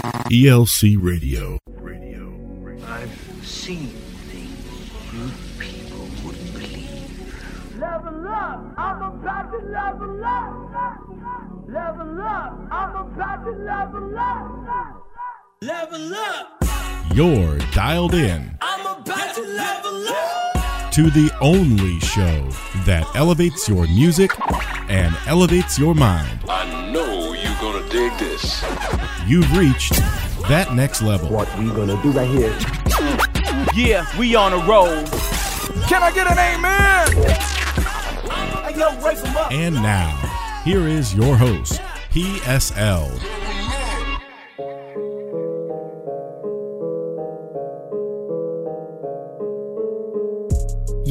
ELC Radio. I've seen things you people wouldn't believe. Level up, I'm about to level up. Level up, I'm about to level up. Level up, You're dialed in I'm about to level up. to the only show that elevates your music and elevates your mind. I know you're gonna dig this. You've reached that next level. what we gonna do right here. Yeah, we on a roll. Can I get an amen? Hey, yo, raise 'em up. And now, here is your host, PSL.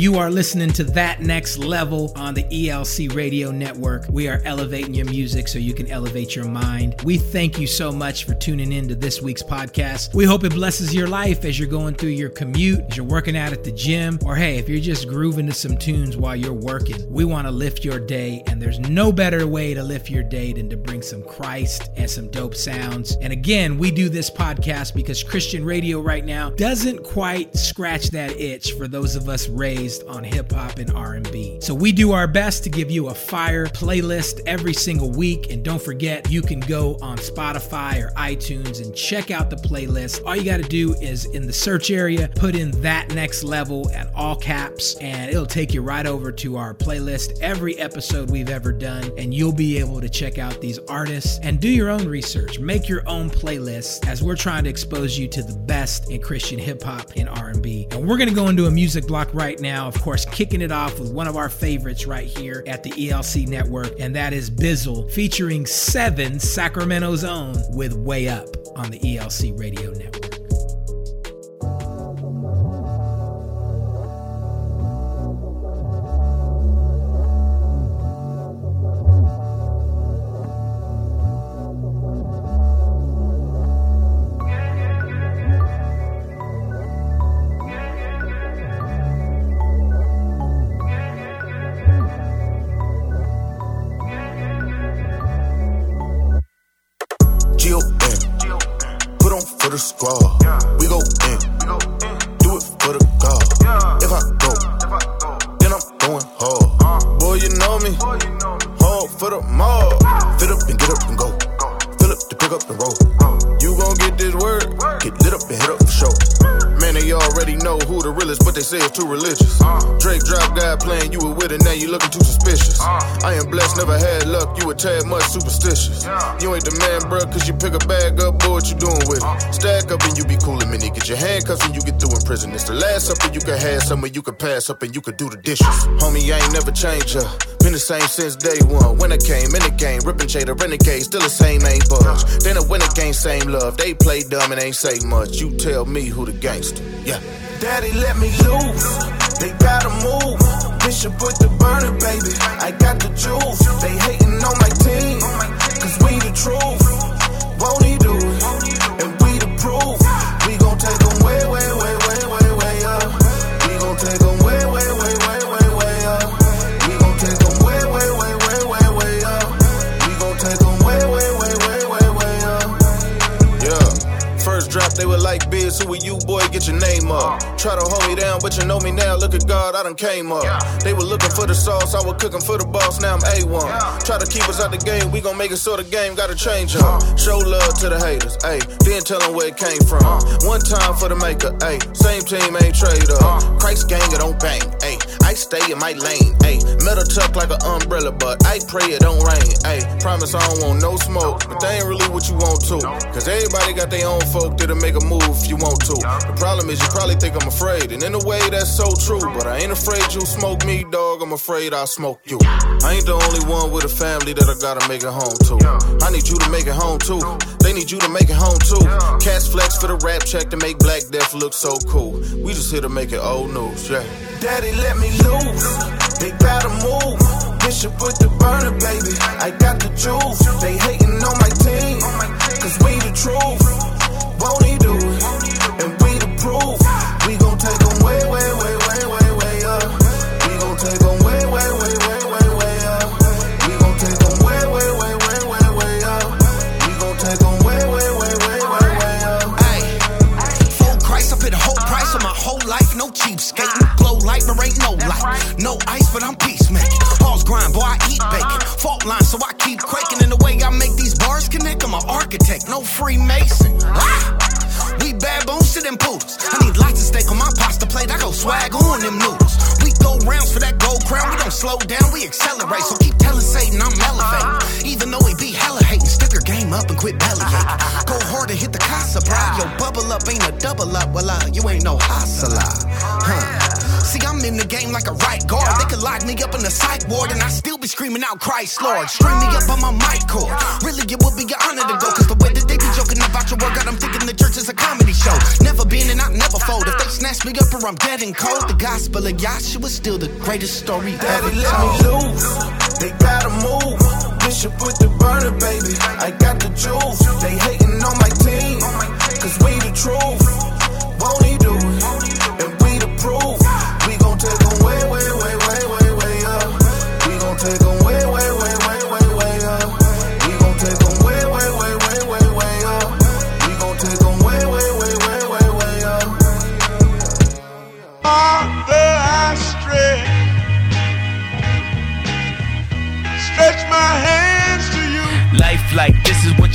You are listening to That Next Level on the ELC Radio Network. We are elevating your music so you can elevate your mind. We thank you so much for tuning in to this week's podcast. We hope it blesses your life as you're going through your commute, as you're working out at the gym, or hey, if you're just grooving to some tunes while you're working. We want to lift your day, and there's no better way to lift your day than to bring some Christ and some dope sounds. And again, we do this podcast because Christian radio right now doesn't quite scratch that itch for those of us raised on hip hop and R&B. So we do our best to give you a fire playlist every single week and don't forget you can go on Spotify or iTunes and check out the playlist. All you got to do is in the search area put in that next level at all caps and it'll take you right over to our playlist every episode we've ever done and you'll be able to check out these artists and do your own research. Make your own playlists as we're trying to expose you to the best in Christian hip hop and R&B. And we're going to go into a music block right now, of course, kicking it off with one of our favorites right here at the ELC network and that is Bizzle featuring 7 Sacramento's own with Way Up on the ELC radio network. Somewhere you could pass up and you could do the dishes. Homie, I ain't never changed up. Been the same since day one. When I came in the game, ripping shade of renegade, still the same, ain't budge. Then I win the game, same love. They play dumb and ain't say much. You tell me who the gangster. Yeah. Daddy, let me loose. They gotta move. Bishop with the burner, baby. I got the juice. You, boy? Get your name up. Try to hold me down, but you know me now. Look at God, I done came up. They were looking for the sauce, I was cooking for the boss, now I'm A1. Try to keep us out the game, we gon' make it so the game gotta change up. Show love to the haters, ayy. Then tell them where it came from. One time for the maker, ayy. Same team, ain't trade up. Christ gang, it don't bang, ayy. I stay in my lane, ayy. Metal tuck like an umbrella, but I pray it don't rain, ayy. Promise I don't want no smoke, but they ain't really what you want to. Cause everybody got their own folk that'll make a move if you want to. The problem is you probably think I'm afraid, and in a way that's so true. But I ain't afraid you smoke me, dog. I'm afraid I'll smoke you. I ain't the only one with a family that I gotta make it home to. I need you to make it home too. They need you to make it home too. Cash flex for the rap check to make Black Death look so cool. We just here to make it old news, yeah. Daddy, let me loose. They gotta move. Bishop with the burner, baby. I got the juice. They hating on my team. Cause we the truth. ain't no light. No ice, but I'm peacemaking. Halls grind, boy, I eat bacon. Fault line, so I keep quaking. And the way I make these bars connect, I'm an architect, no Freemason. Ah! We baboons to them poodles. I need lots of steak on my pasta plate. I go swag on them noodles. We go rounds for that gold crown. We don't slow down, we accelerate. So keep telling Satan I'm elevating. Even though he be hella hating, stick your game up and quit belly aching. Go harder, hit the casa, bro. Yo, bubble up ain't a double up. Well, uh, you ain't no hustler. Huh. See, I'm in the game like a right guard. They could lock me up in the psych ward and I still be screaming out Christ Lord. String me up on my mic cord. Really, it would be an honor to go. Cause the way that they be joking about your work, I'm thinking the church is a comedy show. Never been and I never fold. If they snatch me up or I'm dead and cold, the gospel of Yahshua is still the greatest story ever Daddy, let me loose. They gotta move. Bishop with the burner, baby. I got the juice. They hating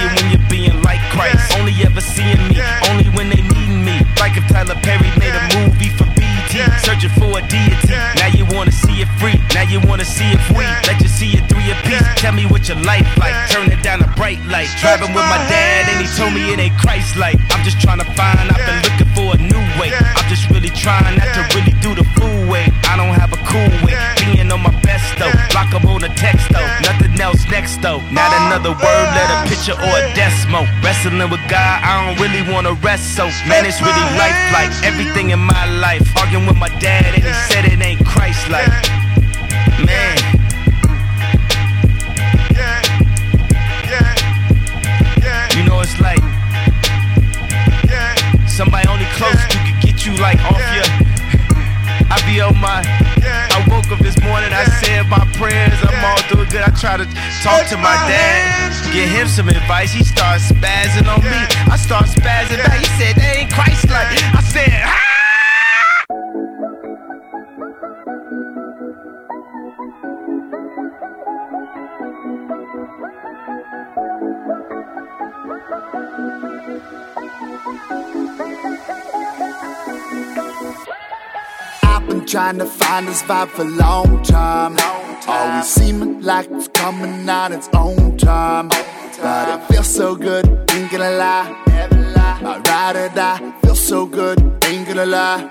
you when you're being like Christ. Only ever seeing me, only when they needing me. Like if Tyler Perry made a movie for BET, searching for a deity. Now you wanna see it free, now you wanna see it free. Let you see it through your piece. Tell me what your life like. Turn it down a bright light. Driving with my dad and he told me it ain't Christ like. I'm just trying to find, I've been looking for a new way. I'm just really trying not to really do the fool I don't have a cool way. Being on my best though. Block up on the text though. Nothing else next though. Not another word, let a picture or a decimal. Wrestling with God, I don't really wanna rest so. Man, it's really life like everything in my life. Arguing with my dad and he said it ain't Christ like. Man. Try to talk to my dad, get him some advice. He starts spazzing on me. I start spazzing back. He said, they ain't Christ like. I said, ah! I've been trying to find this vibe for a long time. Always seeming like it's coming out its own time. But it feels so good, ain't gonna lie. My ride or die feels so good, ain't gonna lie.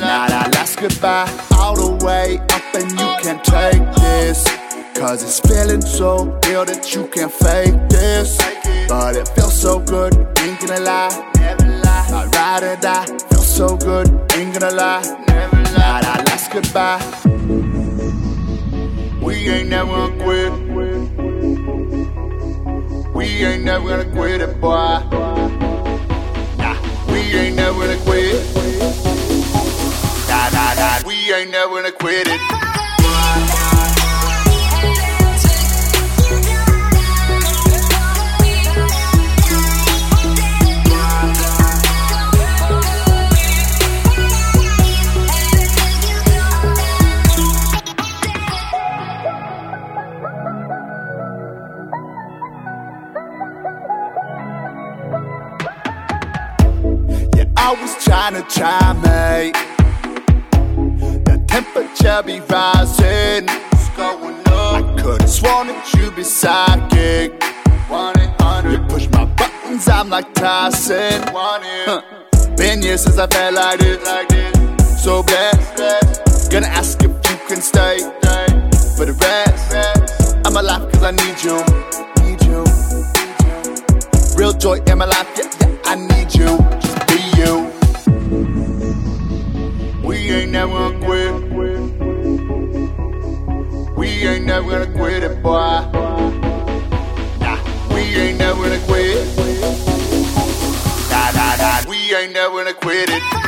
Now that last goodbye, all the way up, and you can't take this. Cause it's feeling so real that you can't fake this. But it feels so good, ain't gonna lie. My ride or die feels so good, ain't gonna lie. Now that last goodbye, ain't never gonna quit. We ain't never gonna quit it, boy. Nah, we ain't never gonna quit. Nah, nah, nah, we ain't never gonna quit it. I was trying to chime, mate. The temperature be rising. What's going on? I could've sworn that you be psychic. You push my buttons, I'm like Tyson. Huh. Been years since I felt like this. So blessed. Gonna ask if you can stay. For the rest, I'm alive cause I need you. Need you. Real joy in my life, yeah, yeah, I need you. ain't never gonna quit. We ain't never gonna quit it, boy. Nah, we ain't never gonna quit. Nah, nah, nah, we ain't never gonna quit it.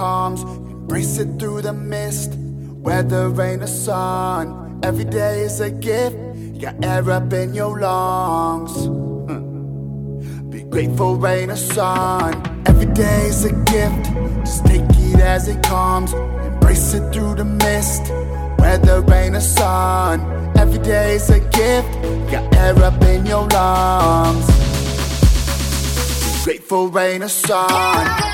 Comes. Embrace it through the mist, Whether rain, or sun. Every day is a gift, you got air up in your lungs. Be grateful, rain, or sun. Every day is a gift, just take it as it comes. Embrace it through the mist, Whether rain, or sun. every day is a gift, you got air up in your lungs Be grateful rain or sun.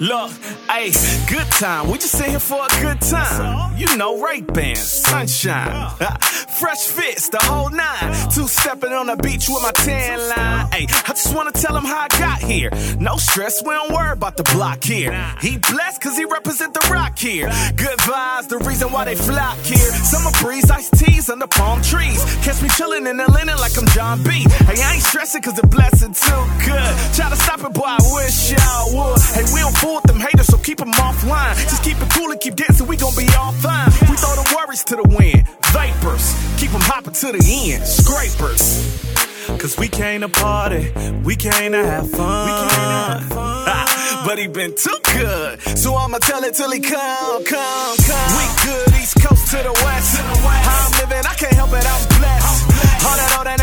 Look, hey, good time. We just in here for a good time. You know, Ray Ban, sunshine, fresh fits, the whole nine. Two stepping on the beach with my tan line. Hey, I just wanna tell him how I got here. No stress, we don't worry about the block here. He blessed cause he represent the rock here. Good vibes, the reason why they flock here. Summer breeze, iced teas under palm trees. Catch me chilling in the linen like I'm John B. Hey, I ain't stressing cause the blessing too good. Try to stop it, boy, I wish y'all would. Hey, we don't fool with them haters, so keep them offline. Just keep it cool and keep dancing, we gon' be all fine. We throw the worries to the wind. Vapors, keep them hopping to the end. Scrapers. Cause we came to party, we came to have fun. We came to have fun. Ah, but he been too good, so I'ma tell it till he come, come, come. We good, East Coast to the West. How I'm living, I can't help it, I'm blessed. All that mess don't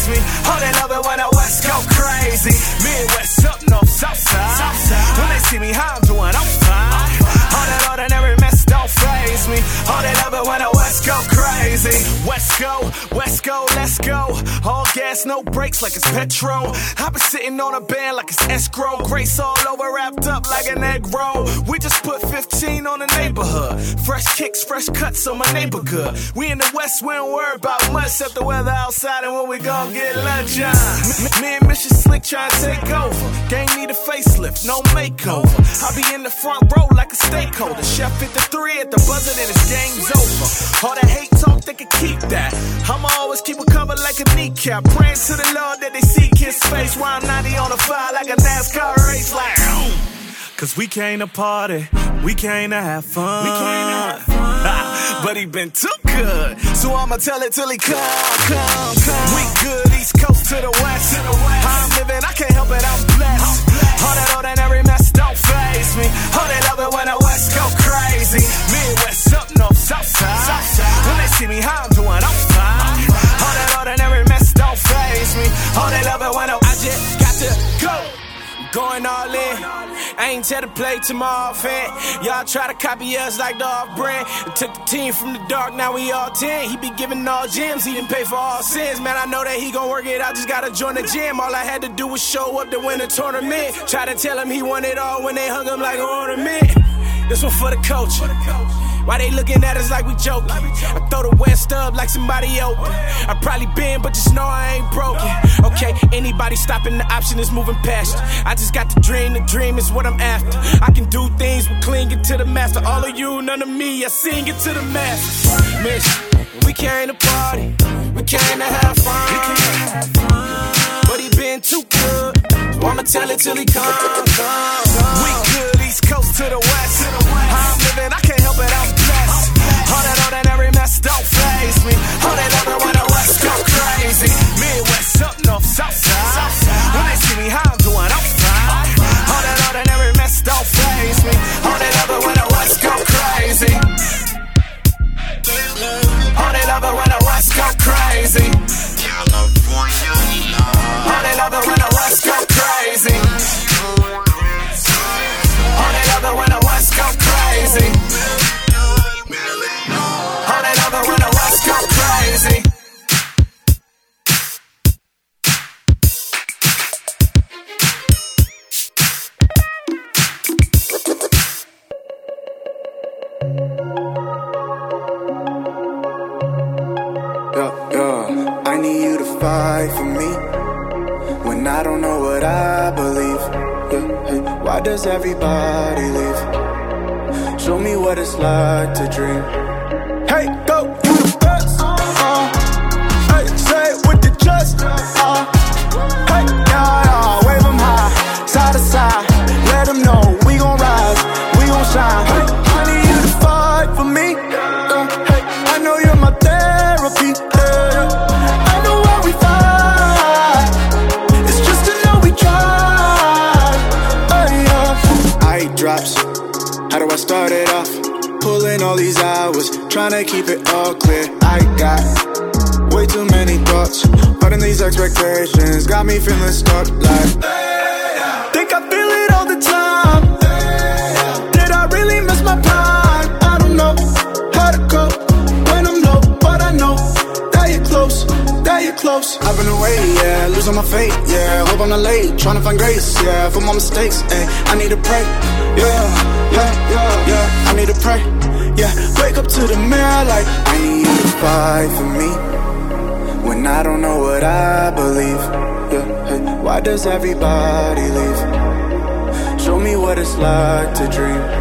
phase me. All they love it when the West go crazy. Midwest, up north, south side. When they see me, how I'm doing, I'm fine. All that ordinary don't phase me. All they love it when the West go crazy. West go, West go, let's go. All gas, no brakes like it's petrol. I've been sitting on a band like it's escrow. Grace all over, wrapped up like an egg roll. We just put 15 on the neighborhood. Fresh kicks, fresh cuts on my neighbor good. We in the West, we don't worry about much except the weather outside and when we gon' get lunch on. Me, me and Mission Slick trying to take over. Gang need a facelift, no makeover. I be in the front row like a stakeholder. Chef 53 at the buzzer, then it's game's over. All that hate talk, they can keep that. I'ma always keep it covered like a kneecap. Praying to the Lord that they seek his face while I'm 90 on the fire like a NASCAR race. Like, Cause we came to party, we came to have fun. We came to have fun. but he been too good, so I'ma tell it till he come, come, come. We good, East Coast to the West. How I'm living, I can't help it, I'm blessed. All that ordinary mess don't phase me. All they love it when the West go crazy. Midwest, up north, south side. When they see me, how I'm doing, I'm fine. All that ordinary mess don't phase me. All they love it when the I just got to go. Going all in. Ain't tell to play to my fan. Y'all try to copy us like the off brand. Took the team from the dark, now we all 10. He be giving all gems, he didn't pay for all sins. Man, I know that he gon' work it out, just gotta join the gym. All I had to do was show up to win a tournament. Try to tell him he won it all when they hung him like an ornament. This one for the coach. Why they looking at us like we joking? I throw the West up like somebody open. I probably been, but just know I ain't broken. Okay, anybody stopping the option is moving past. you. I just got the dream, the dream is what I'm after. I can do things but clinging to the master. All of you, none of me, I sing it to the masses. Miss, we came to party, we came to have fun. But he been too good, so I'ma tell it till he come. come. We good, East coast to the west. How I'm living, I can't help it, I'm blessed. All that, all that, every mess don't phase me. All that, all that, when the west go crazy. Midwest, up north, south side. When they see me, how I'm doing, I'm fine. All that, all that, every mess don't phase me. All that, all that, when the west go crazy. All that, all that, when the west go crazy. California, all that, all that, when the west go crazy. Faith, yeah. Hope I'm not late, trying to find grace, yeah, for my mistakes, eh. I need to pray, yeah, yeah, yeah, yeah. I need to pray, yeah. Wake up to the mirror like I need you to fight for me when I don't know what I believe. Yeah, hey, why does everybody leave? Show me what it's like to dream.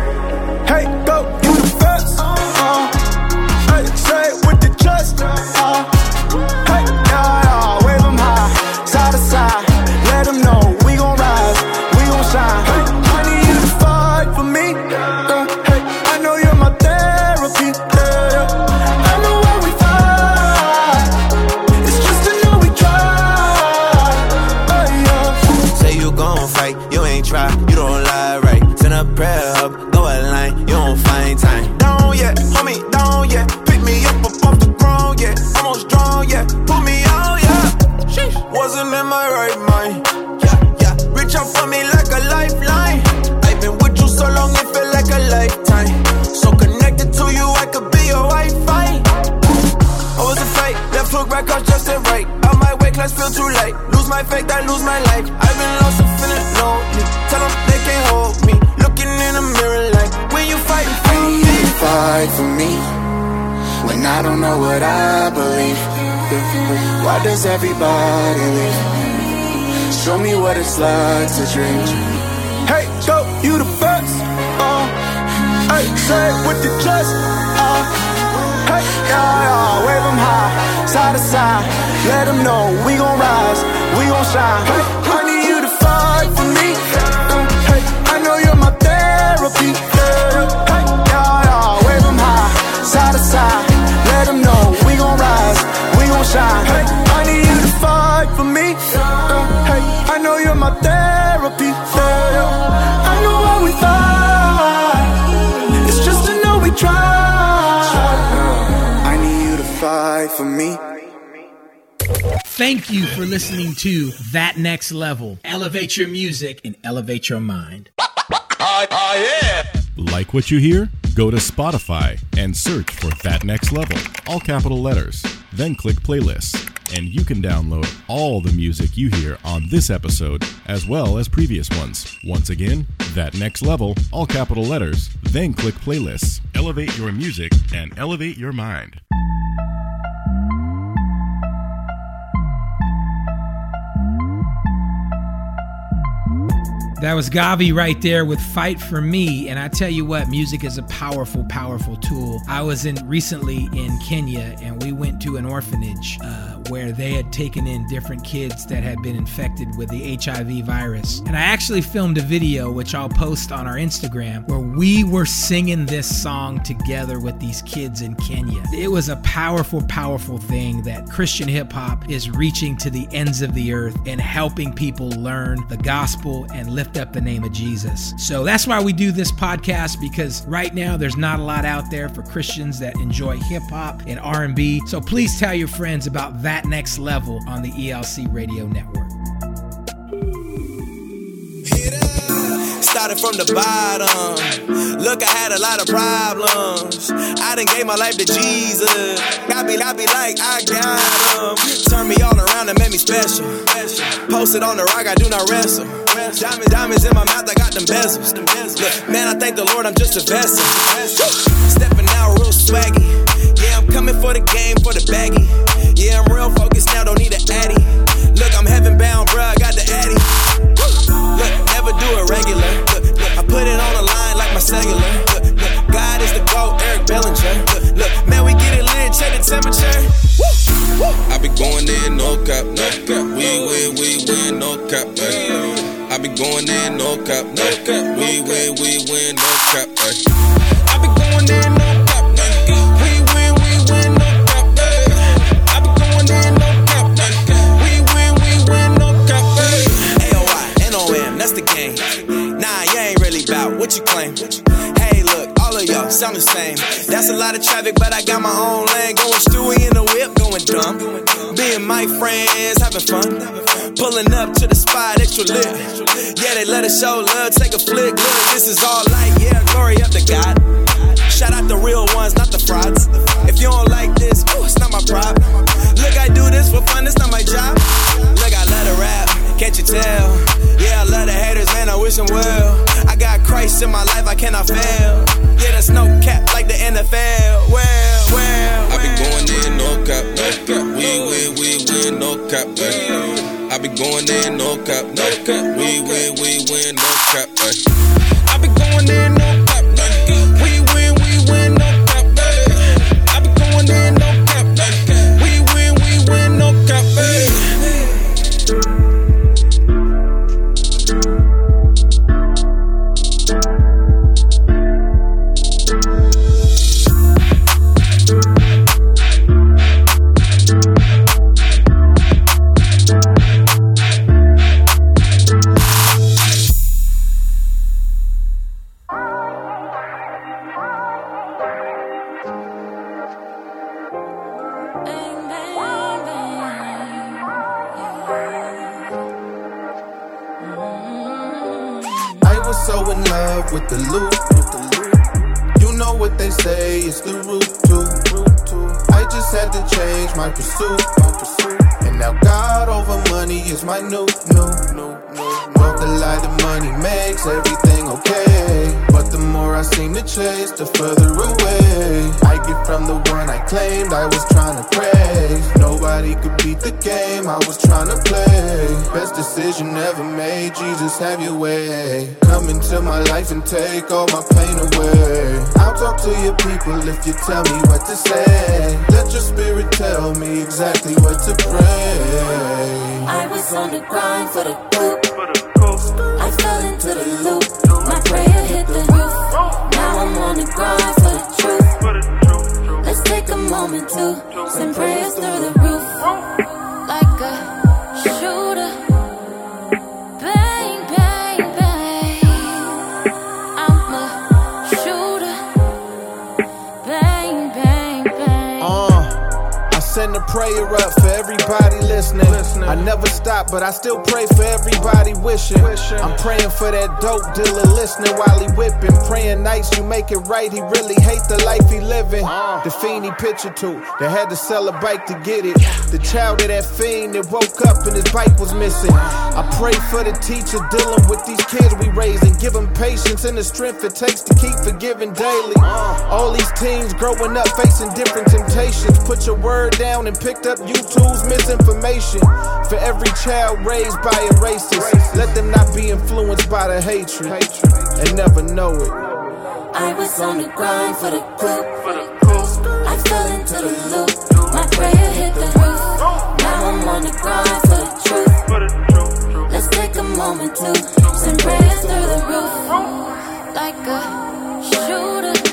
Thank you for listening to That Next Level. Elevate your music and elevate your mind. Like what you hear? Go to Spotify and search for That Next Level, all capital letters. Then click Playlists, and you can download all the music you hear on this episode as well as previous ones. Once again, That Next Level, all capital letters. Then click Playlists. Elevate your music and elevate your mind. That was GAWVI right there with Fight for Me. And I tell you what, music is a powerful, powerful tool. I was in recently in Kenya and we went to an orphanage uh, where they had taken in different kids that had been infected with the HIV virus. And I actually filmed a video, which I'll post on our Instagram, where we were singing this song together with these kids in Kenya. It was a powerful, powerful thing that Christian hip hop is reaching to the ends of the earth and helping people learn the gospel and lift up the name of Jesus. So that's why we do this podcast because right now there's not a lot out there for Christians that enjoy hip hop and R&B. So please tell your friends about that next level on the ELC Radio Network. Started from the bottom. Look, I had a lot of problems. I done gave my life to Jesus. I be, I be like, I got him. Turn me all around and made me special. Posted on the rock, I do not wrestle. Diamonds, diamonds in my mouth, I got them bezels. Look, man, I thank the Lord, I'm just a vessel. Stepping out real swaggy. Yeah, I'm coming for the game, for the baggy. Yeah, I'm real focused now, don't need an addy. Look, I'm heaven bound, bruh, I got the addy never do it regular. Look, look, I put it on the line like my cellular. Look, look, God is the GOAT, Eric Bellinger. Look, look, man, we get it lit, check the temperature. Woo, woo. I be going in, no cap, no cap. We win, we win, no cap. Ay. I be going in, no cap, no cap. We win, we win, no cap. Ay. Got my own lane. Going Stewie in the whip, going dumb. Being my friends, having fun. Pulling up to the spot, extra lit. Yeah, they let us show love, take a flick. Look, this is all light, yeah, glory up to God. Shout out the real ones, not the frauds. If you don't like this, ooh, it's not my problem. Look, I do this for fun, it's not my job. Look, I love to rap, can't you tell? Yeah, I love the haters, man, I wish them well. I got Christ in my life, I cannot fail. Yeah, there's no cap like the NFL. Going in, no cap, no cap. We win, we win, no cap. Chase, the further away I get from the one I claimed I was trying to praise. Nobody could beat the game I was trying to play. Best decision ever made, Jesus, have your way. Come into my life and take all my pain away. I'll talk to your people if you tell me what to say. Let your spirit tell me exactly what to pray. I was on the grind for the coupe. I fell into the loop. My prayer hit the roof. I'm on the grind for the truth. Let's take a moment to send prayers through the roof. Prayer up for everybody listening. I never stop, but I still pray for everybody wishing. I'm praying for that dope dealer listening while he whipping. Praying nights you make it right. He really hate the life he living. The fiend he picture to, that had to sell a bike to get it. The child of that fiend that woke up and his bike was missing. I pray for the teacher dealing with these kids we raising. Give them patience and the strength it takes to keep forgiving daily. All these teens growing up facing different temptations. Put your word down and picked up YouTube's misinformation. For every child raised by a racist, let them not be influenced by the hatred and never know it. I was on the grind for the coupe. I fell into the loop. My prayer hit the roof. Now I'm on the grind for the truth. Let's take a moment to send prayers through the roof. Like a shooter.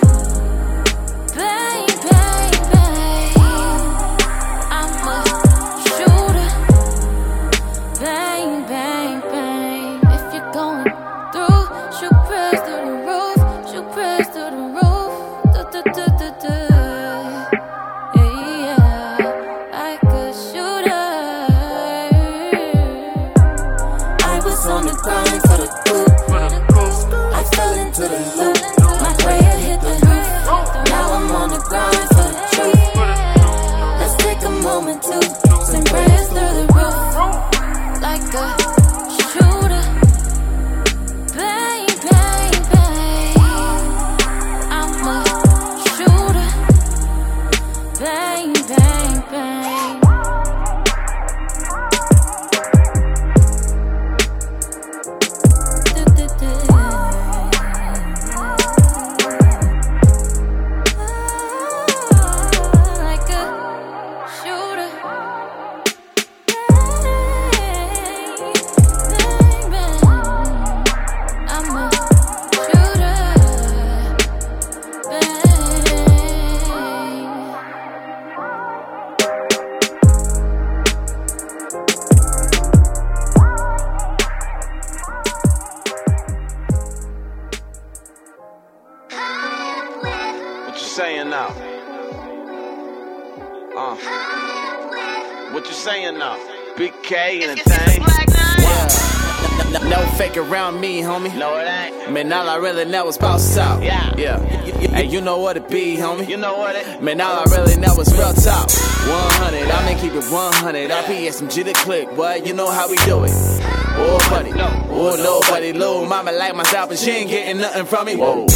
Is. Yeah. Yeah. Hey, you know what it be, homie. You know what it? Man, all I really know is real talk. 100, I'ma keep it 100. I RPSMG the click, what? You know how we do it. Oh, buddy. Oh, nobody low. Mama like myself, and she ain't getting nothing from me. Whoa.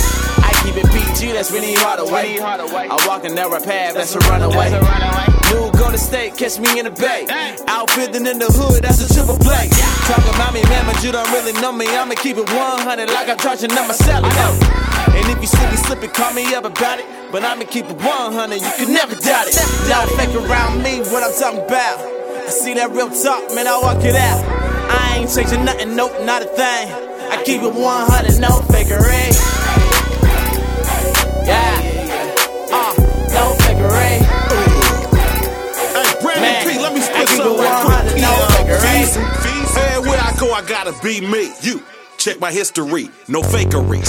I keep it PG, that's really hard away. I walk a narrow path, that's a runaway. New go to state, catch me in the bay. Outfitting in the hood, that's a triple play. Talking about me, man, but you don't really know me. I'ma keep it 100 like I'm charging up my salary. And if you slip, you slip it, call me up about it. But I'ma keep it 100, you can never doubt it. Don't fake around me, what I'm talking about. I see that real talk, man, I walk it out. I ain't changing nothing, nope, not a thing. I keep it 100, no fakery. Eh? Yeah, Everywhere I gotta be me. You. Check my history, no fakery.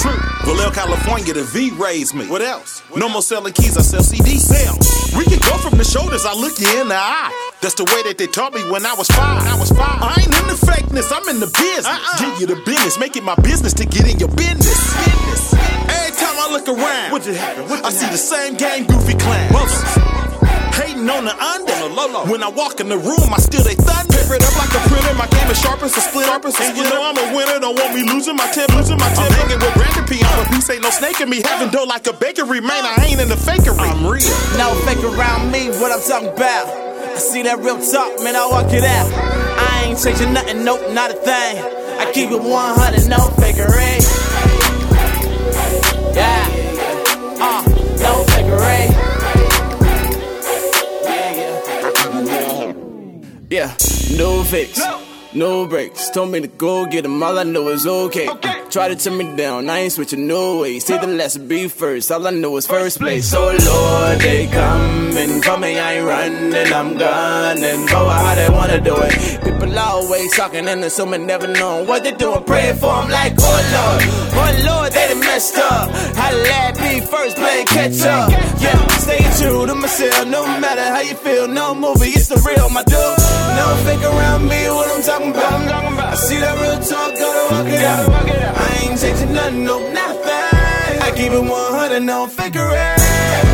Vallejo, California, the V raised me. What else? No more selling keys, I sell CD sales. We can go from the shoulders, I look you in the eye. That's the way that they taught me when I was five. I was five. I ain't in the fakeness, I'm in the business. Give you the business, make it my business to get in your business. business. Every time I look around, what I see the same gang goofy clowns. Hating on the under. When I walk in the room, I steal they thunder. Paper it up like a printer. My game is sharp as a split. Sharp as a and you know I'm a winner. Don't want me losing my temper. Losing my temper. I'm hanging with Brandon P. I'm a piece. Ain't no snake in me. Having dough like a bakery. Man, I ain't in the fakery. I'm real. No fake around me, what I'm talking about. I see that real talk, man, I walk it out. I ain't changing nothing, nope, not a thing. I keep it 100, no fakery. Yeah, uh, no fakery. Yeah, no fakes. No breaks, told me to go get 'em, all I know is okay. Try to turn me down, I ain't switching no way. Say the last be first, all I know is first place. So oh, Lord, they coming for me, I ain't running, I'm gunning. Go how they wanna do it. People always talking and assuming, never knowing what they doing. Praying for 'em like, oh Lord, oh Lord, they done messed up. I let be first, play catch up. Yeah, stay true to myself, no matter how you feel. No movie, it's the real, my dude. No fake around me, what I'm talking about. I see that real talk, gotta walk it out. I ain't changing nothing, no, nothing. I keep it 100, no figure it. It.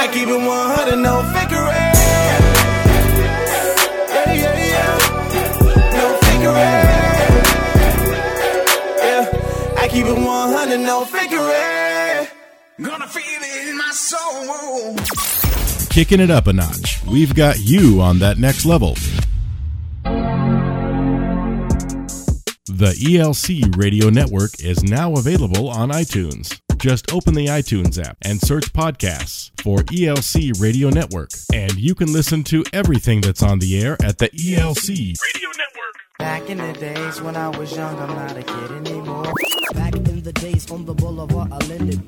I keep it 100, no it 100, no figure it. Gonna feel it in my soul. Kicking it up a notch. We've got you on that next level. The ELC Radio Network is now available on iTunes. Just open the iTunes app and search podcasts for ELC Radio Network, and you can listen to everything that's on the air at the ELC Radio Network. Back in the days when I was young, I'm not a kid anymore. Back in the days on the boulevard, I landed.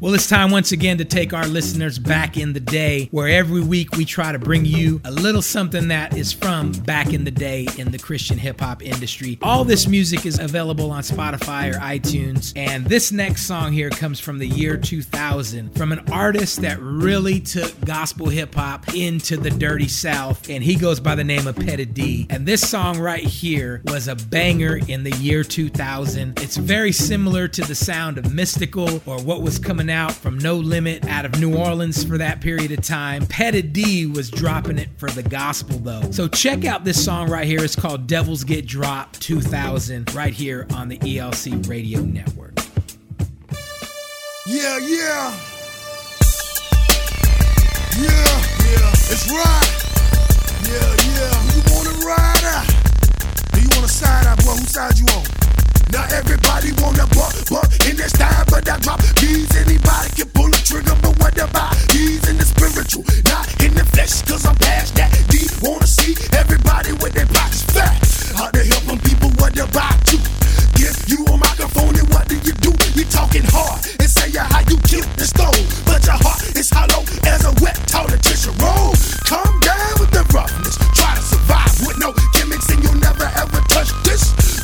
Well, it's time once again to take our listeners back in the day, where every week we try to bring you a little something that is from back in the day in the Christian hip hop industry. All this music is available on Spotify or iTunes, and this next song here comes from the year 2000 from an artist that really took gospel hip hop into the dirty South, and he goes by the name of Petty D. And this song right here was a banger in the year 2000. It's very similar to the sound of Mystikal or what was coming out from No Limit out of New Orleans for that period of time. Petty D was dropping it for the gospel though. So check out this song right here. It's called Devils Get Dropped 2000 right here on the ELC Radio Network. Yeah, yeah. Yeah, yeah. It's right. Yeah, yeah. You wanna ride out? Who you wanna side out, boy? Whose side you on? Not everybody wanna buck, buck in this style, but I drop keys. Anybody can pull a trigger, but what about keys in the spiritual? Not in the flesh, cause I'm past that. Deep wanna see everybody with their box fat. How to help them people, what about you? Give you a microphone and what do you do? You talking hard and say how you kill the stone, but your heart is hollow as a wet toilet tissue roll. Come down with the roughness, try to survive with no gimmicks, and you'll never ever touch this.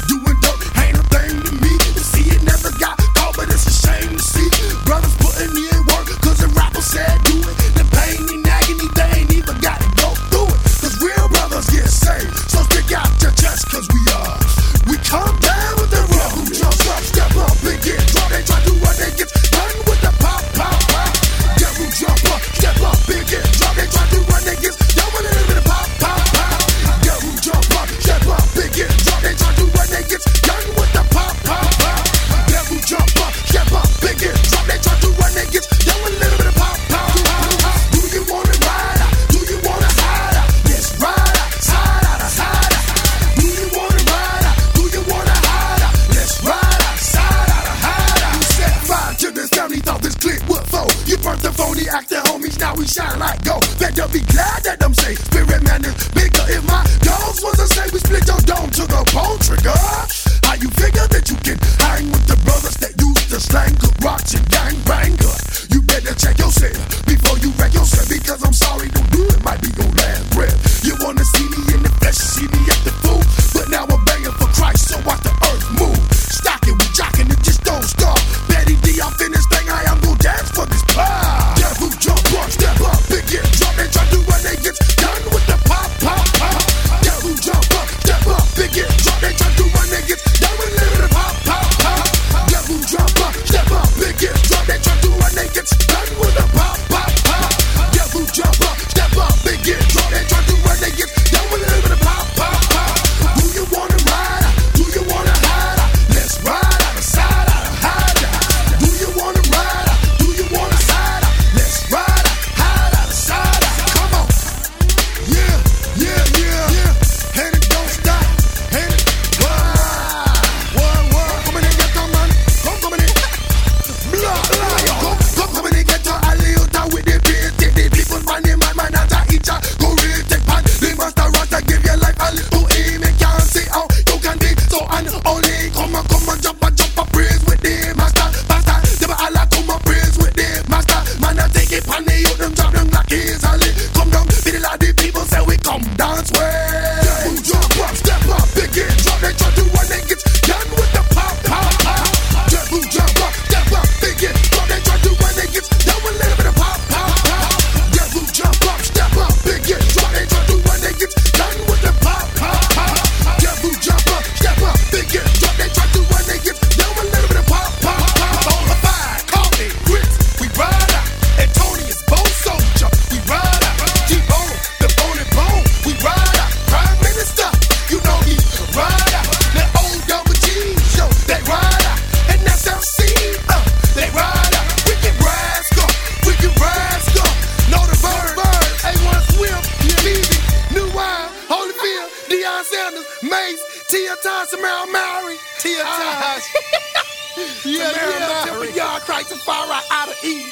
Temple Yard, Christ and right out of Eden.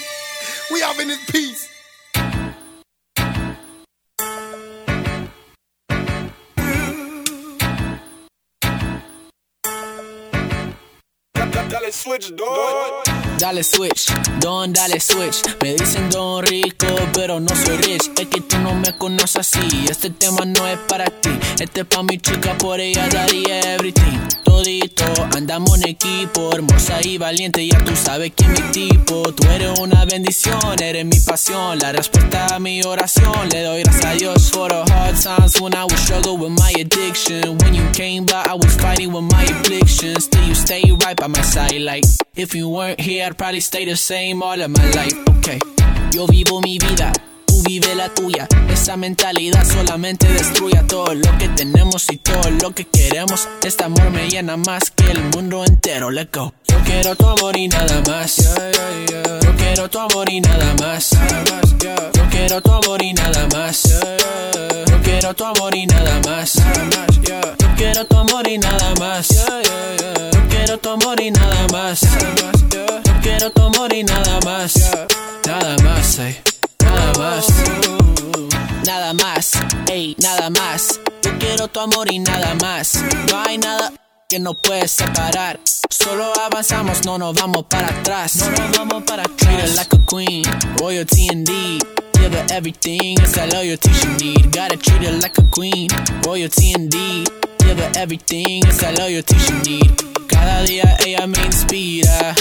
We this piece. Dale switch, dog. Dale switch, don, dale switch. Me dicen don rico, pero no soy rich. Es que tú no me conoces así. Este tema no es para ti. Este es pa' mi chica, por ella daría everything. Andamos en equipo, hermosa y valiente. Ya tú sabes que mi tipo. Tú eres una bendición, eres mi pasión. La respuesta a mi oración. Le doy gracias a Dios for the hard times when I was struggling with my addiction. When you came by, I was fighting with my affliction. Still, you stay right by my side. Like, if you weren't here, I'd probably stay the same all of my life. Okay, yo vivo mi vida. Vive la tuya, esa mentalidad solamente destruye todo lo que tenemos y todo lo que queremos. Este amor me llena más que el mundo entero. Let go. Yo quiero tu amor y nada más. Yo quiero tu amor y nada más. Yo quiero tu amor y nada más. Yo quiero tu amor y nada más. Yo quiero tu amor y nada más. Yo quiero tu amor y nada más. Yo quiero tu amor y nada más. Nada más. Nada más. Ey, nada más. Yo quiero tu amor y nada más. No hay nada que nos puede separar. Solo avanzamos, no nos vamos para atrás. No nos vamos para atrás. Treat her like a queen, royalty indeed. Give her everything, it's that loyalty she need. Gotta treat her like a queen, royalty indeed. Give her everything, it's that loyalty she need. Cada día ella me inspira.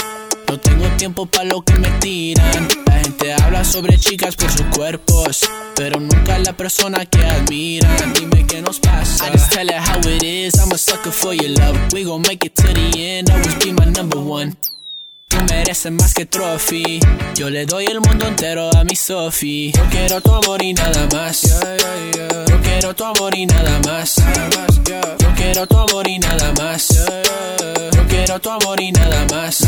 No tengo tiempo para lo que me tiran. Gente habla sobre chicas por sus cuerpos, pero nunca la persona que admiran. Dime qué nos pasa. I just tell her how it is. I'm a sucker for your love. We gon' make it to the end. Always be my number one. Tú mereces más que trophy. Yo le doy el mundo entero a mi Sophie. Yo quiero tu amor y nada más. Yo quiero tu amor y nada más. Yo quiero tu amor y nada más. Yo quiero tu amor y nada más.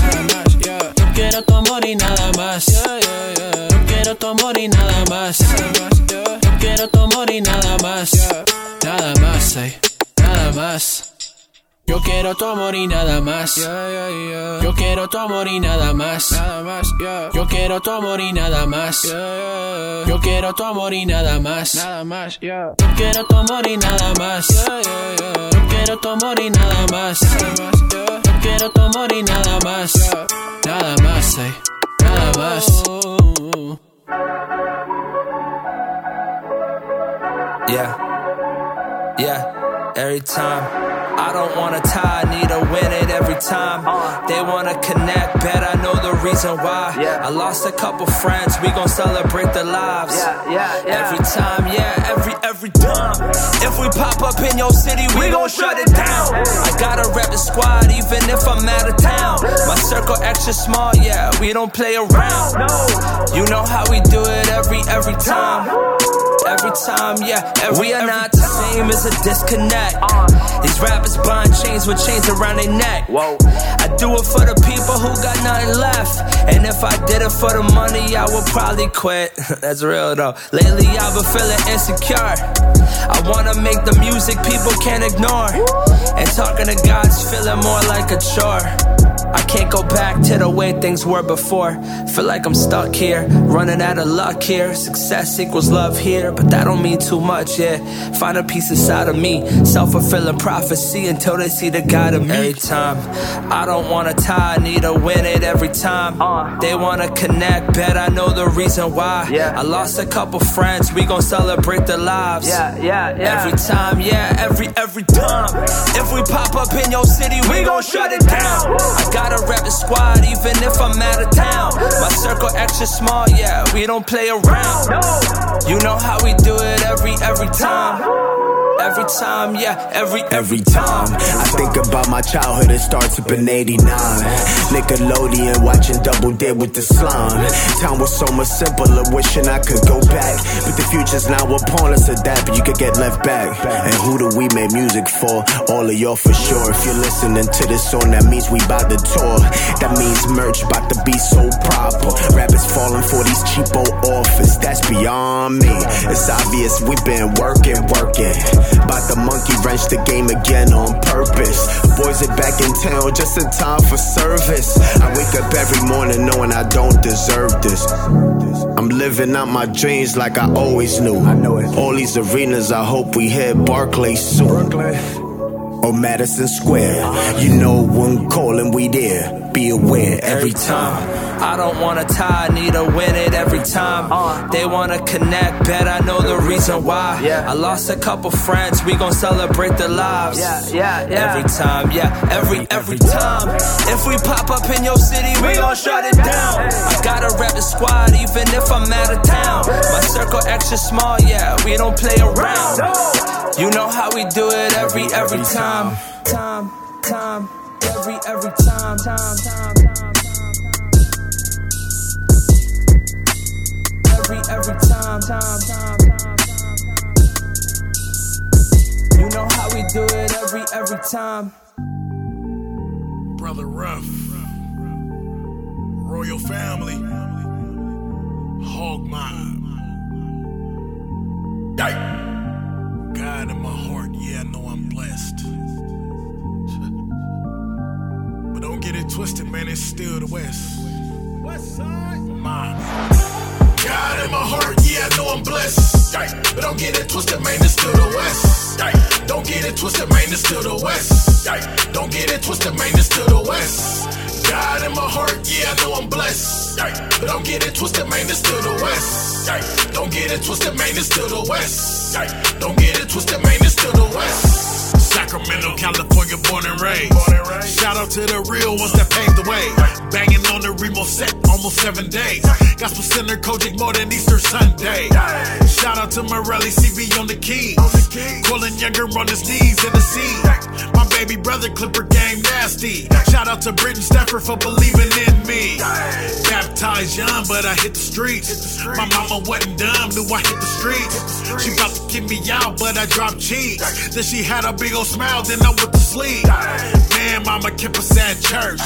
Yo quiero tu amor y nada más. Yo quiero tu amor y nada más. Yo quiero tu amor y nada más. Nada más. Nada más. Yo quiero tu amor y nada más. Yo quiero tu amor y nada más. Yo quiero tu amor y nada más. Yo quiero tu amor y nada más. Yo quiero tu amor y nada más. Yo quiero tu amor y nada más. Yo quiero tu amor y nada más. Nada más, ey. Nada más. Yeah. Yeah. Every time. I don't wanna tie, need to win it every time. They wanna connect, bet I know the reason why. I lost a couple friends, we gon' celebrate their lives. yeah yeah Every time, yeah, every every time. If we pop up in your city, we gon' shut it down. I gotta rep the squad, even if I'm out of town. My circle extra small, yeah, we don't play around. You know how we do it every every time. Every time, yeah, every, we are not the same as a disconnect. Uh. These rappers buying chains with chains around their neck. Whoa, I do it for the people who got nothing left. And if I did it for the money, I would probably quit. That's real though. Lately, I've been feeling insecure. I wanna make the music people can't ignore. And talking to God's feeling more like a chore. I can't go back to the way things were before. Feel like I'm stuck here, running out of luck here. Success equals love here, but that don't mean too much, yeah. Find a piece inside of me, self fulfilling prophecy until they see the God of me. Every time, I don't wanna tie, I need to win it every time. Uh. They wanna connect, bet I know the reason why. Yeah. I lost a couple friends, we gon' celebrate their lives. Yeah, yeah, yeah. Every time, yeah, every every time. If we pop up in your city, we gon' shut it down. I gotta rep the squad, even if I'm out of town. My circle extra small, yeah, we don't play around. You know how we do it every every time. Every time, yeah, every Every time I think about my childhood, it starts up in 89. Nickelodeon, watching Double Dare with the slime. Time was so much simpler, wishing I could go back. But the future's now upon us, but you could get left back. And who do we make music for? All of y'all for sure. If you're listening to this song, that means we bout to tour. That means merch bout to be so proper. Rappers falling for these cheapo offers, that's beyond me. It's obvious we've been working, working. About the monkey wrench the game again on purpose. Boys are back in town just in time for service. I wake up every morning knowing I don't deserve this. I'm living out my dreams like I always knew. I know it. All these arenas, I hope we hit Barclays soon. Or Madison Square. You know when calling, we there. Be aware every time. I don't wanna tie, need to win it every time. Uh. They wanna connect, bet I know the reason why. I lost a couple friends, we gon' celebrate the lives. yeah yeah Every time, yeah, every every time. If we pop up in your city, we gon' shut it down. I gotta rep the squad, even if I'm out of town. My circle extra small, yeah, we don't play around. You know how we do it every every time. Time, time, every every time, time, time, time. Time every every time, time, time, time, time. You know how we do it every every time. Brother Ruff, Royal Family, Hog Mob. God in my heart, yeah, I know I'm blessed. But don't get it twisted, man, it's still the West. West side. Mom. God in my heart, yeah, I know I'm blessed. But don't get it twisted, man, it's still the West. Don't get it twisted, man, it's still the West. Don't get it twisted, man, it's still the West. God in my heart, yeah, I know I'm blessed. But don't get it twisted, man, it's still the West. Don't get it twisted, man, it's still the West. Don't get it twisted, man, it's still the West. Sacramento, California, born and raised. Shout out to the real ones that paved the way. Banging on the Remo set almost seven days. Gospel Center, Kojic more than Easter Sunday. Shout out to Morelli, CV on the key. Calling younger on his knees in the sea. My baby brother, Clipper game nasty. Shout out to Britton Stafford for believing in me. Baptized young, but I hit the streets. My mama wasn't dumb, knew I hit the streets. She about to kick me out, but I dropped cheese. Then she had a big old smile, then I went to sleep. Man, mama kept us at church.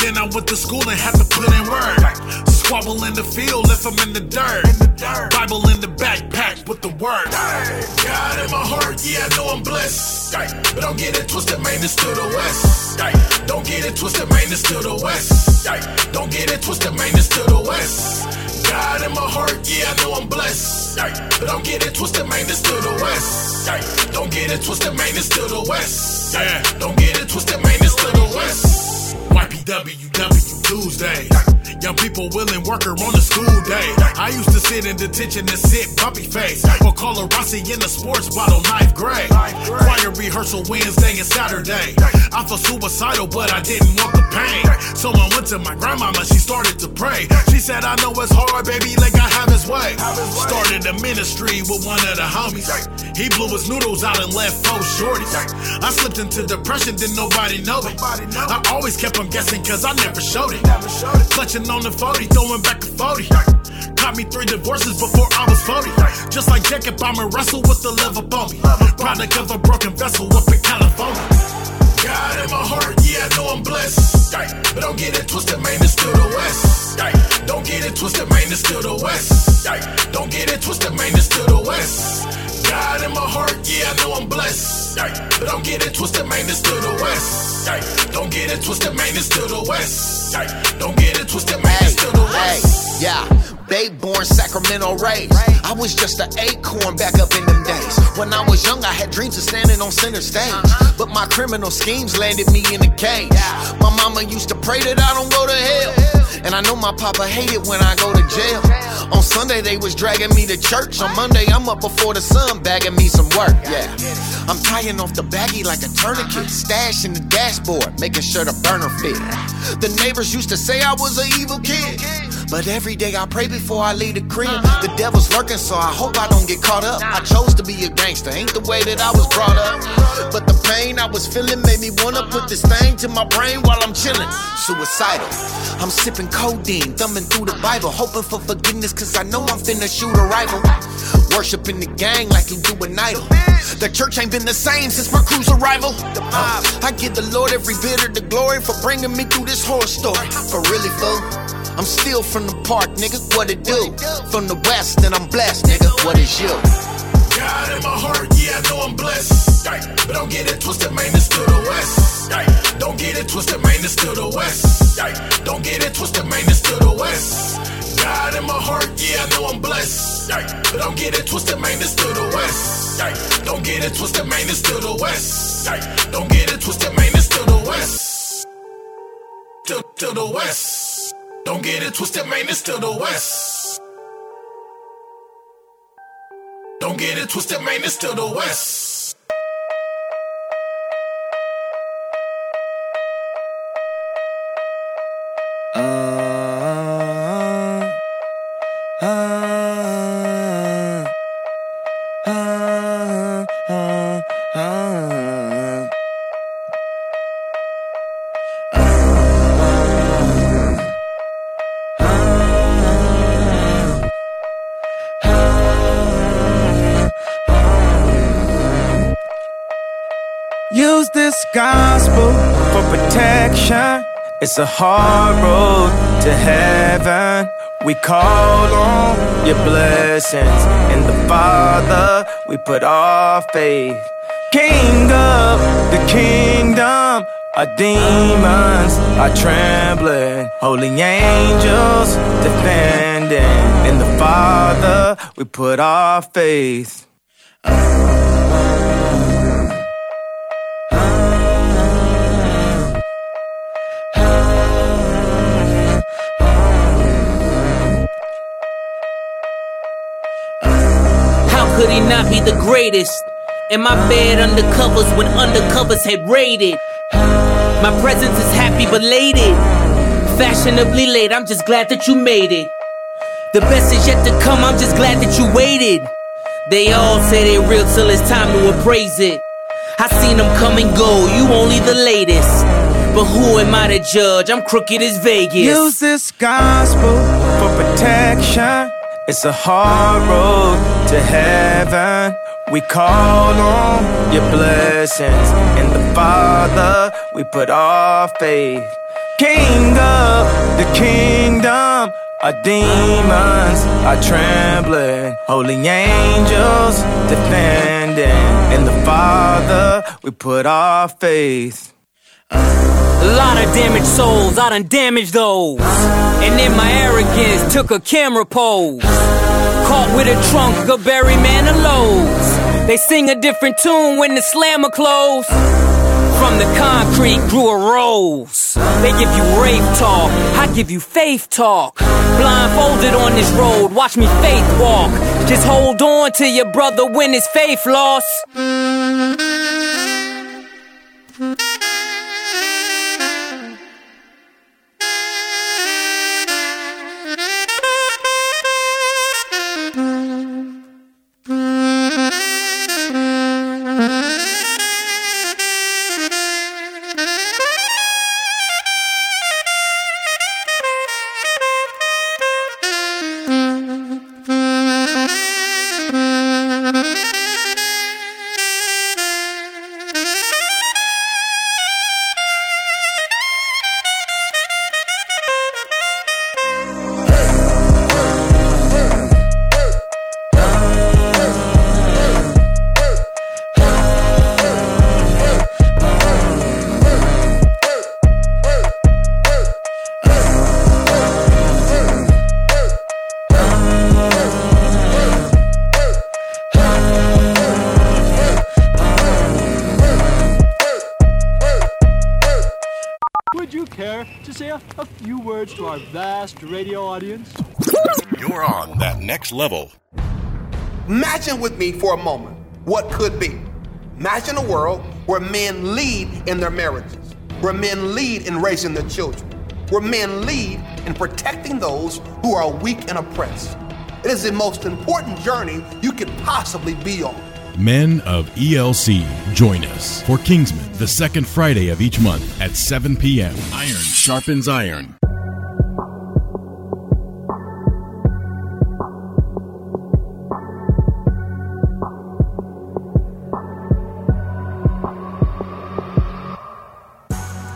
Then I went to school and had to put in work. Squabble in the field, left them in the dirt. Bible in the backpack with the word. God in my heart, yeah, I know I'm blessed. But don't get it twisted, man, it's still the West. Don't get it twisted, man, it's still the West. Don't get it twisted, man, it's still the West. God in my heart, yeah, I know I'm blessed. But don't get it twisted, man, it's still the West. Don't get it twisted, man, it's still the West. Don't get it twisted, man, it's still the West. YPWW Tuesday. Young people willing worker on a school day. I used to sit in detention and sit bumpy face. Or call a Rossi in the sports bottle, ninth grade. Choir rehearsal Wednesday and Saturday. I felt suicidal, but I didn't want the pain. So I went to my grandmama, she started to pray. She said, I know it's hard, baby, let God have his way. Started a ministry with one of the homies. He blew his noodles out and left four shorties. I slipped into depression, didn't nobody know it. I always kept on guessing, cause I never showed it. Clutching on the 40, throwing back a 40. Caught me three divorces before I was 40. Just like Jacob, I'ma wrestle with the love upon me. Product of a broken vessel up in California. God in my heart, yeah, I know I'm blessed. But don't get it twisted, man, it's still the West. Don't get it twisted, man, it's still the West. Don't get it twisted, man, it's still the West. God in my heart, yeah, I know I'm blessed. But don't get it twisted, man, it's still the West. Don't get it twisted, man, it's still the West. Don't get it twisted, man, it's still the West. Yeah, babe born Sacramento raised. I was just an acorn back up in them days. When I was young, I had dreams of standing on center stage. But my criminal schemes landed me in a cage. My mama used to pray that I don't go to hell. And I know my papa hated when I go to jail. On Sunday, they was dragging me to church. On Monday, I'm up before the sun, bagging me some work. Yeah. I'm tying off the baggie like a tourniquet. Stash in the dashboard, making sure the burner fit. The neighbors used to say I was an evil kid. But every day I pray before I leave the crib. Uh-huh. The devil's lurking, so I hope I don't get caught up. I chose to be a gangster, ain't the way that I was brought up. But the pain I was feeling made me wanna put this thing to my brain while I'm chilling. Suicidal. I'm sipping codeine, thumbing through the Bible, hoping for forgiveness, cause I know I'm finna shoot a rival. Worshiping the gang like you do an idol. The church ain't been the same since my crew's arrival. Uh, I give the Lord every bit of the glory for bringing me through this horror story. For really, fool. I'm still from the park, nigga. What it do? From the west, and I'm blessed, nigga. What is you? God in my heart, yeah, I know I'm blessed. But don't get it twisted, man, it's still the West. Don't get it twisted, man, it's still the West. Don't get it twisted, man, it's still the West. God in my heart, yeah, I know I'm blessed. But don't get it twisted, man, it's still the West. Don't get it twisted, man, it's still the West. Don't get it twisted, man, it's still the West. To, to the West. Don't get it twisted, man, it's still the West. Don't get it twisted, man, it's still the West. It's a hard road to heaven. We call on your blessings. In the Father, we put our faith. King of the kingdom, our demons are trembling. Holy angels defending. In the Father, we put our faith. How could he not be the greatest? In my bed undercovers when undercovers had raided. My presence is happy belated. Fashionably late, I'm just glad that you made it. The best is yet to come, I'm just glad that you waited. They all say they real till it's time to appraise it. I seen them come and go, you only the latest. But who am I to judge? I'm crooked as Vegas. Use this gospel for protection. It's a hard road to heaven. We call on your blessings. In the Father, we put our faith. King of the kingdom, our demons are trembling. Holy angels defending. In the Father, we put our faith. A lot of damaged souls, I done damaged those. And in my arrogance, took a camera pose. Caught with a trunk of Barry Manilow's. They sing a different tune when the slammer close. From the concrete grew a rose. They give you rave talk, I give you faith talk. Blindfolded on this road, watch me faith walk. Just hold on to your brother when his faith lost. Level. Imagine with me for a moment what could be. Imagine a world where men lead in their marriages, where men lead in raising their children, where men lead in protecting those who are weak and oppressed. It is the most important journey you could possibly be on. Men of ELC, join us for Kingsman the second Friday of each month at 7 p.m. Iron sharpens iron.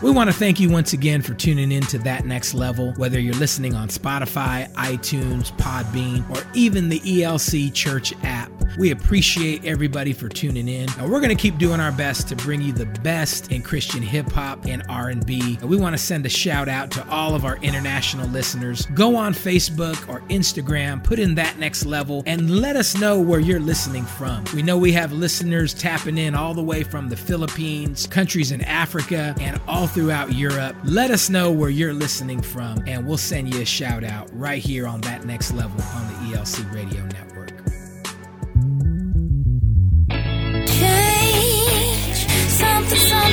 We want to thank you once again for tuning in to That Next Level, whether you're listening on Spotify, iTunes, Podbean, or even the ELC Church app. We appreciate everybody for tuning in. And we're going to keep doing our best to bring you the best in Christian hip hop and R&B. We want to send a shout out to all of our international listeners. Go on Facebook or Instagram, put in that next level and let us know where you're listening from. We know we have listeners tapping in all the way from the Philippines, countries in Africa, and all throughout Europe. Let us know where you're listening from and we'll send you a shout out right here on that next level on the ELC Radio Network.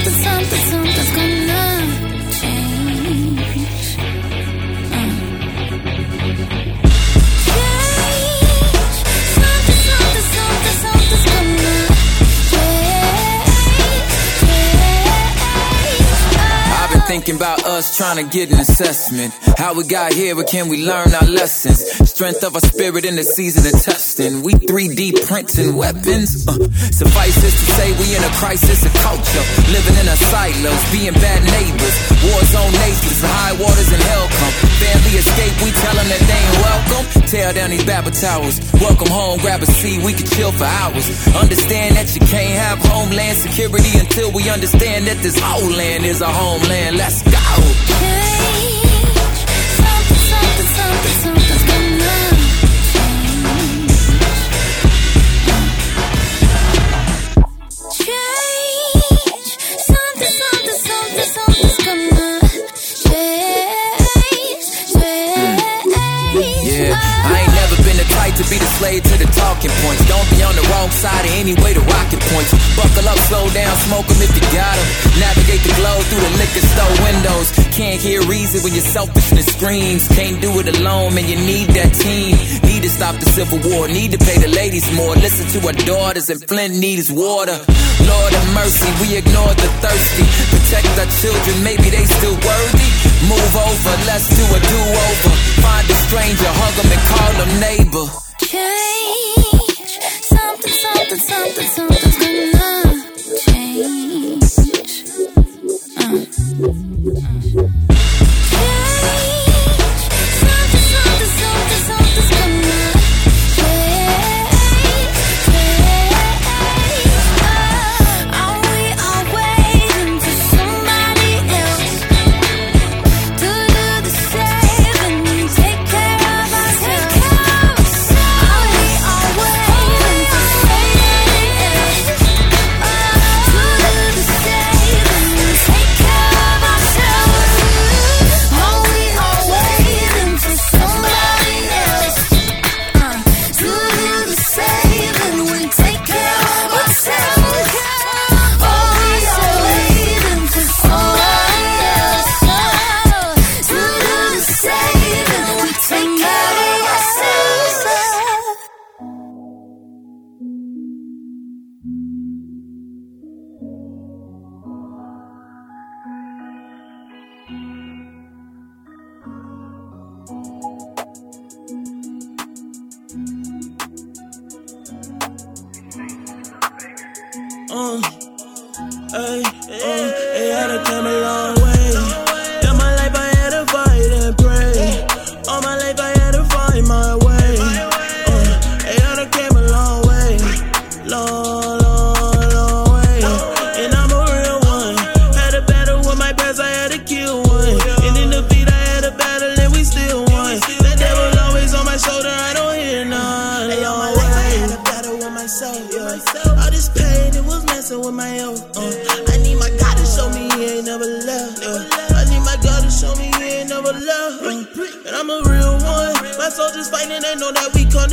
Something, something, something, something's gonna thinking about us trying to get an assessment. How we got here, but can we learn our lessons? Strength of our spirit in the season of testing. We 3D printing weapons. Uh, suffice it to say, we in a crisis of culture. Living in a silos, being bad neighbors. War zone nations, high waters and hell come. Family escape, we tell them that they ain't welcome. Tear down these Babel towers. Welcome home, grab a seat, we can chill for hours. Understand that you can't have homeland security until we understand that this whole land is a homeland. Let's go. Something, something, something, to be the slave to the talking points. Don't be on the wrong side of any way to rocket points. Buckle up, slow down, smoke smoke 'em if you got 'em. Navigate the globe through the liquor store windows. Can't hear reason when your selfishness screams. Can't do it alone, man, you need that team. Need to stop the civil war, need to pay the ladies more. Listen to our daughters, and Flint needs water. Lord of mercy, we ignore the thirsty. Protect our children, maybe they still worthy. Move over, let's do a do over. Find a stranger, hug hug 'em and call them neighbor. Something, something, something's gonna change.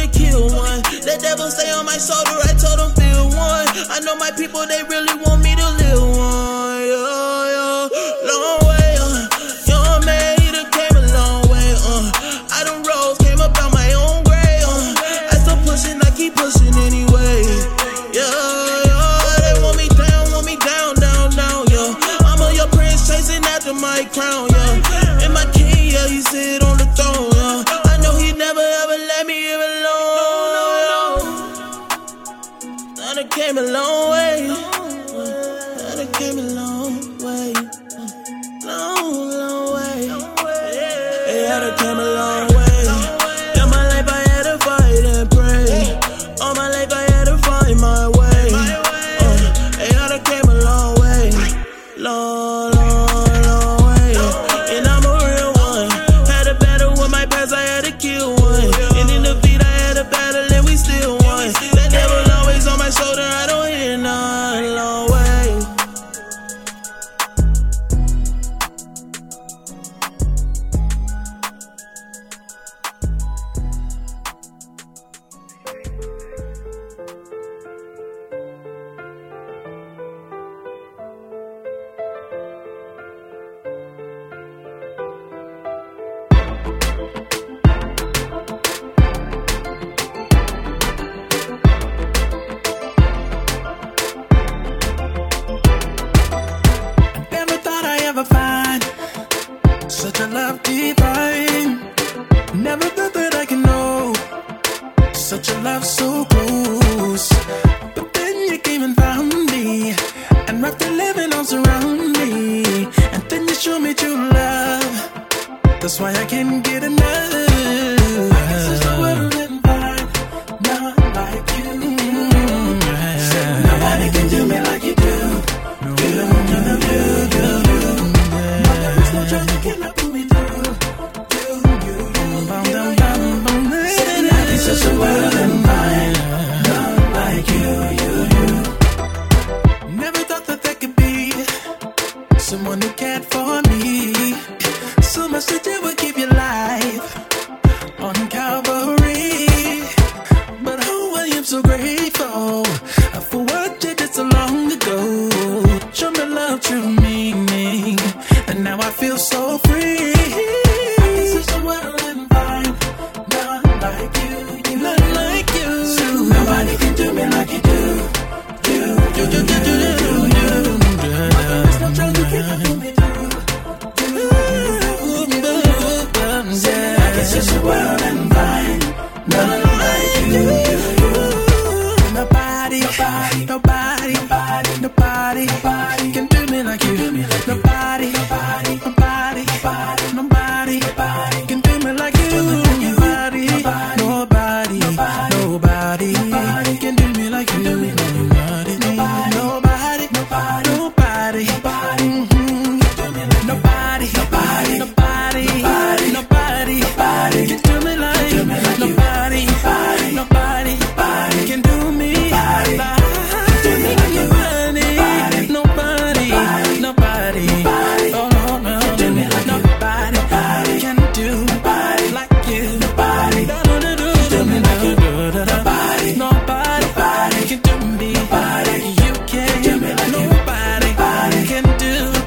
To kill one. The devil stay on my shoulder, I told them feel one. I know my people, they really want me to live why I can't get enough.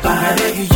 body.